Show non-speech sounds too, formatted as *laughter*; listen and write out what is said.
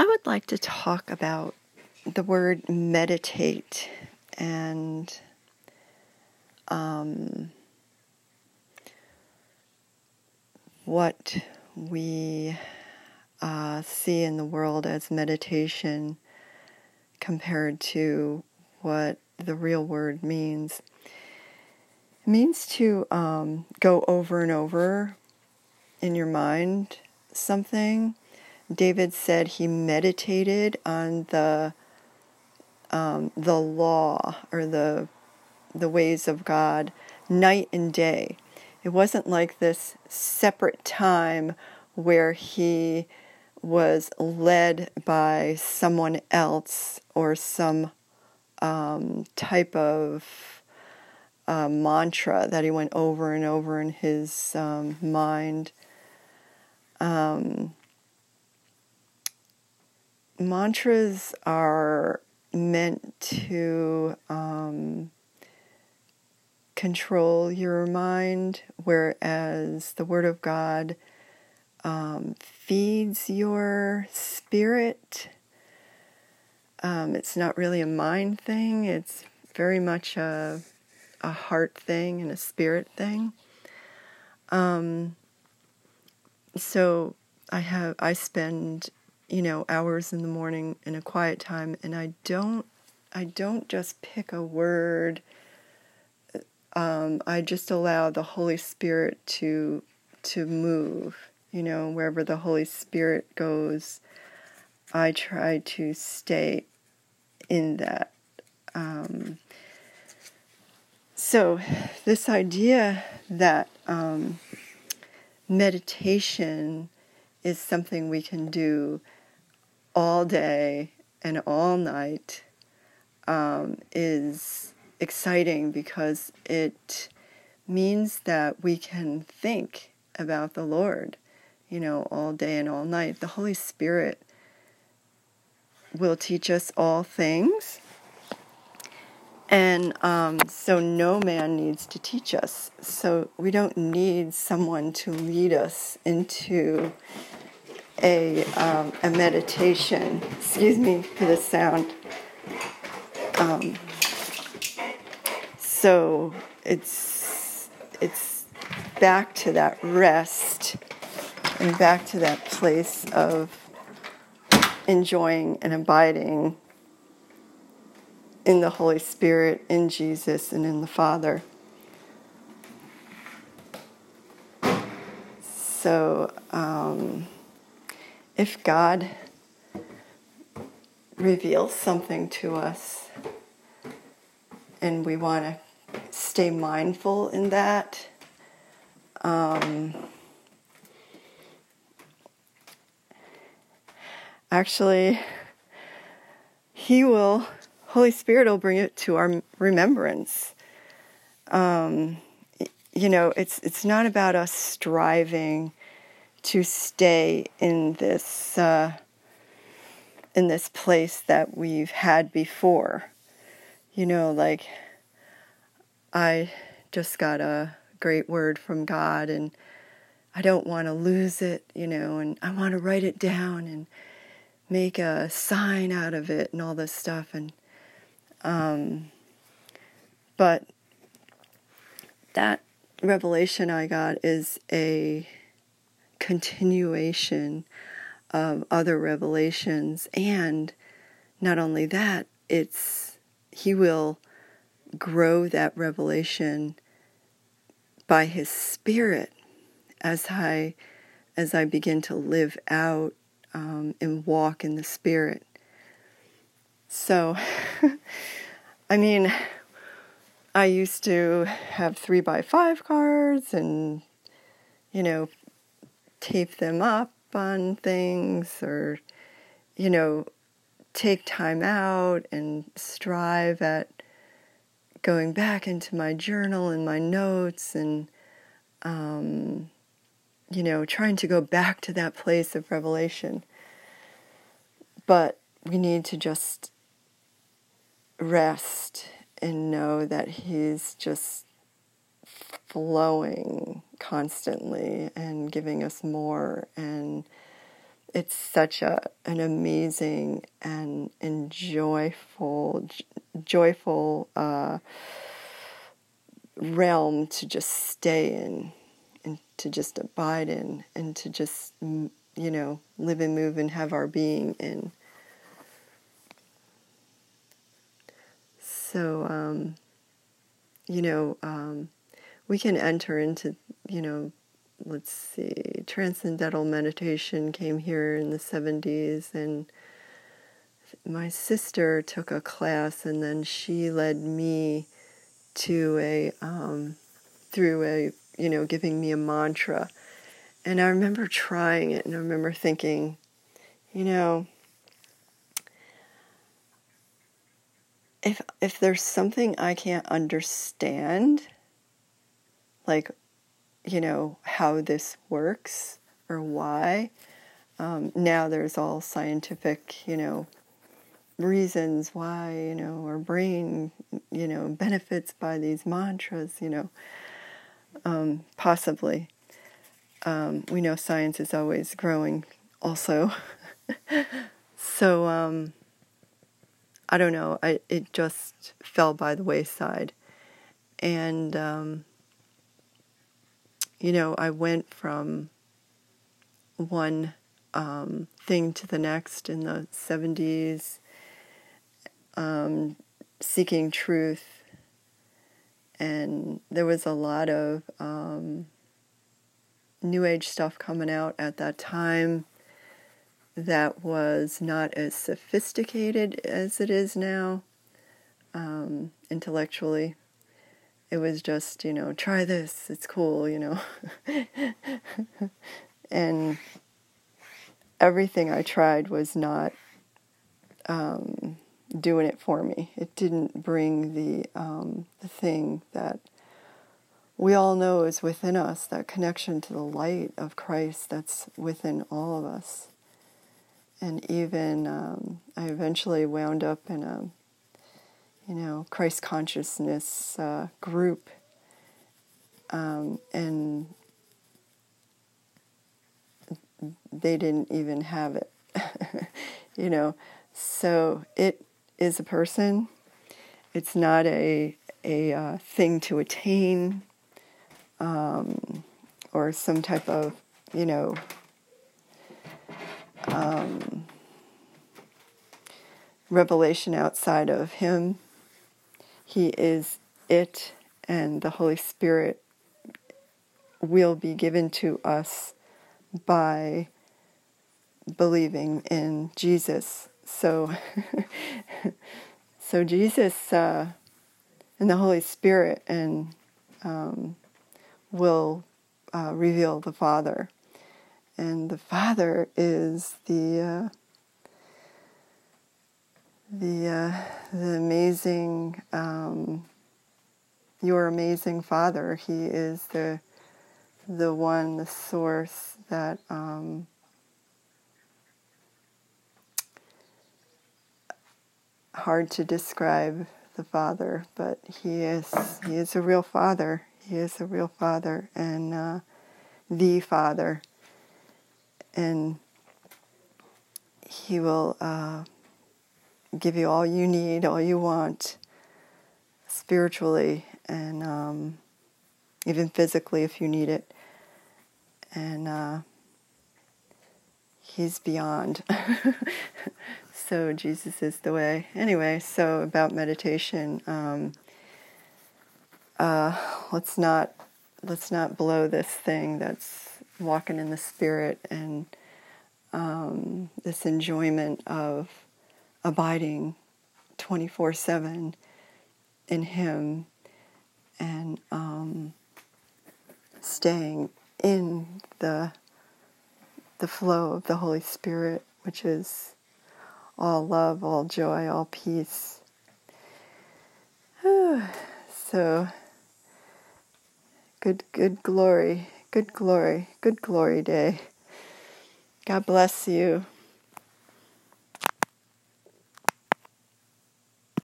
I would like to talk about the word meditate and um, what we uh, see in the world as meditation compared to what the real word means. It means to um, go over and over in your mind something. David said he meditated on the um, the law or the the ways of God night and day. It wasn't like this separate time where he was led by someone else or some um, type of uh, mantra that he went over and over in his um, mind. Um, mantras are meant to um, control your mind, whereas the Word of God um, feeds your spirit. Um, it's not really a mind thing, it's very much a, a heart thing and a spirit thing. Um, so I have I spend you know hours in the morning in a quiet time, and I don't I don't just pick a word. Um, I just allow the Holy Spirit to to move you know, wherever the Holy Spirit goes, I try to stay in that. Um, so, this idea that um, meditation is something we can do all day and all night um, is exciting because it means that we can think about the Lord you know, all day and all night. The Holy Spirit will teach us all things. And um, so no man needs to teach us. So we don't need someone to lead us into a, um, a meditation. Excuse me for the sound. Um, so it's it's back to that rest and back to that place of enjoying and abiding in the Holy Spirit, in Jesus, and in the Father. So, um, if God reveals something to us and we want to stay mindful in that, um, actually, He will, Holy Spirit will bring it to our remembrance. Um, you know, it's it's not about us striving to stay in this uh, in this place that we've had before. You know, like I just got a great word from God and I don't want to lose it, you know, and I want to write it down and make a sign out of it and all this stuff and um, but that revelation I got is a continuation of other revelations and not only that it's he will grow that revelation by his spirit as I as I begin to live out um, and walk in the Spirit. So, *laughs* I mean, I used to have three by five cards and, you know, tape them up on things or, you know, take time out and strive at going back into my journal and my notes and, um, you know, trying to go back to that place of revelation. But we need to just rest and know that He's just flowing constantly and giving us more and it's such a an amazing and and joyful joyful uh, realm to just stay in and to just abide in and to just you know live and move and have our being in. So um, you know um, we can enter into you know let's see, transcendental meditation came here in the 70s, and my sister took a class, and then she led me to a, um, through a, you know, giving me a mantra. And I remember trying it, and I remember thinking, you know, if if there's something I can't understand, like you know, how this works or why. Um, now there's all scientific, you know, reasons why, you know, our brain, you know, benefits by these mantras, you know, um, possibly. Um, we know science is always growing also. *laughs* so, um, I don't know, I, it just fell by the wayside. And, um, you know, I went from one um, thing to the next in the 70s, um, seeking truth. And there was a lot of um, New Age stuff coming out at that time that was not as sophisticated as it is now um, intellectually it was just, you know, try this, it's cool, you know. *laughs* and everything I tried was not um, doing it for me. It didn't bring the um, the thing that we all know is within us, that connection to the light of Christ that's within all of us. And even um, I eventually wound up in a you know, Christ consciousness uh, group, um, and they didn't even have it, *laughs* you know. So it is a person. It's not a a uh, thing to attain, um, or some type of, you know. Um, revelation outside of him he is it, and the Holy Spirit will be given to us by believing in Jesus. So, *laughs* so Jesus uh, and the Holy Spirit and um, will uh, reveal the Father, and the Father is the uh, the uh, the amazing um, your amazing Father. He is the the one, the source that um, hard to describe the Father, but He is He is a real Father. He is a real Father and uh, the Father, and He will. Uh, give you all you need, all you want, spiritually and um, even physically if you need it. And uh, He's beyond. *laughs* so Jesus is the way. Anyway, so about meditation, um, uh, let's not let's not blow this thing that's walking in the spirit and um, this enjoyment of abiding 24 7 in Him and um, staying in the, the flow of the Holy Spirit, which is all love, all joy, all peace. *sighs* so, good, good glory, good glory, good glory day. God bless you.